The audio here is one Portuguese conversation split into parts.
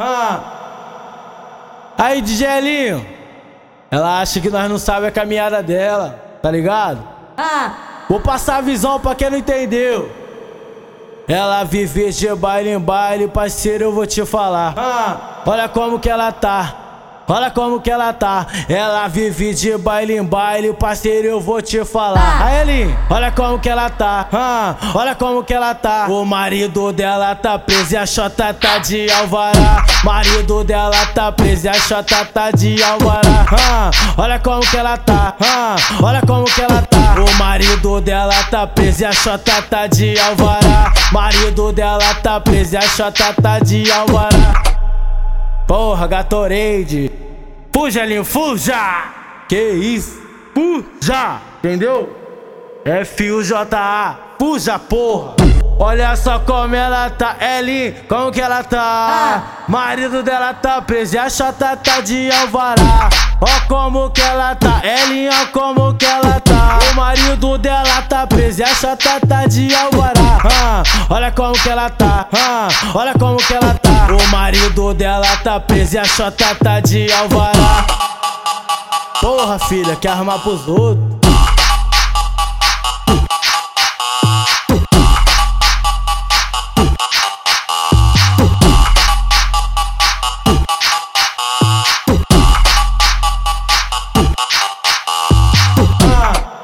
Ah. Aí, DJlinho, ela acha que nós não sabemos a caminhada dela, tá ligado? Ah. Vou passar a visão pra quem não entendeu. Ela vive de baile em baile, parceiro, eu vou te falar. Ah. Olha como que ela tá. Olha como que ela tá. Ela vive de baile em baile, parceiro, eu vou te falar. Ah. Aí, Elinho, olha como que ela tá. Ah, olha como que ela tá. O marido dela tá preso e a chota tá de alvará. Marido dela tá preso e a chota tá de alvará. Ah, olha como que ela tá. Ah, olha como que ela tá. O marido dela tá preso e a chota tá de alvará. Marido dela tá preso e a chota tá de alvará. Porra, Gatorade. Fuja, Linho, fuja! Que isso? Fuja! Entendeu? F-U-J-A. Fuja, porra! Olha só como ela tá, Elin, como que ela tá? Marido dela tá preso e a chata tá de alvará. Ó como que ela tá, Elin, ó como que ela tá. O marido dela tá preso e a chata tá de alvará. Ah, olha como que ela tá, ah, olha como que ela tá. O marido dela tá preso e a chota tá de alvará. Porra, filha, quer armar pros outros?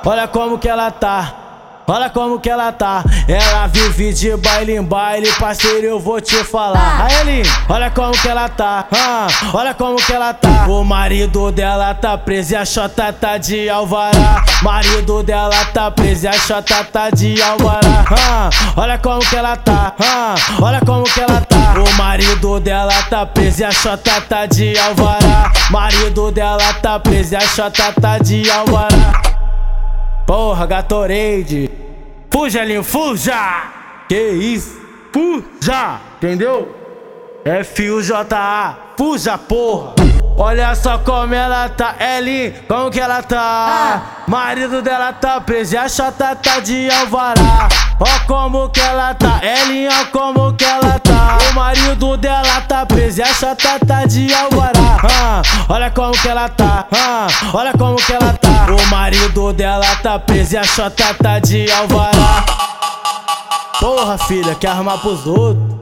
Olha como que ela tá. Olha como que ela tá, ela vive de baile em baile, parceiro, eu vou te falar. Aí, Elinho, olha como que ela tá, ah, olha como que ela tá. O marido dela tá preso e a chota tá de alvará. Marido dela tá preso e a chota tá de alvará. Ah, olha como que ela tá, ah, olha como que ela tá. O marido dela tá preso e a chota tá de alvará. Marido dela tá preso e a chota tá de alvará. Porra, Gatorade. Fuja, Linho, fuja! Que isso? Fuja! Entendeu? F-U-J-A. Fuja, porra! Olha só como ela tá, Elin, como que ela tá? Marido dela tá preso e a chata tá de alvará. Ó como que ela tá, Elin, ó como que ela tá. O marido dela tá preso e a chata tá de alvará. Ah, olha como que ela tá, ah, olha como que ela tá. O marido dela tá preso e a chota tá de alvará. Porra, filha, quer armar pros outros?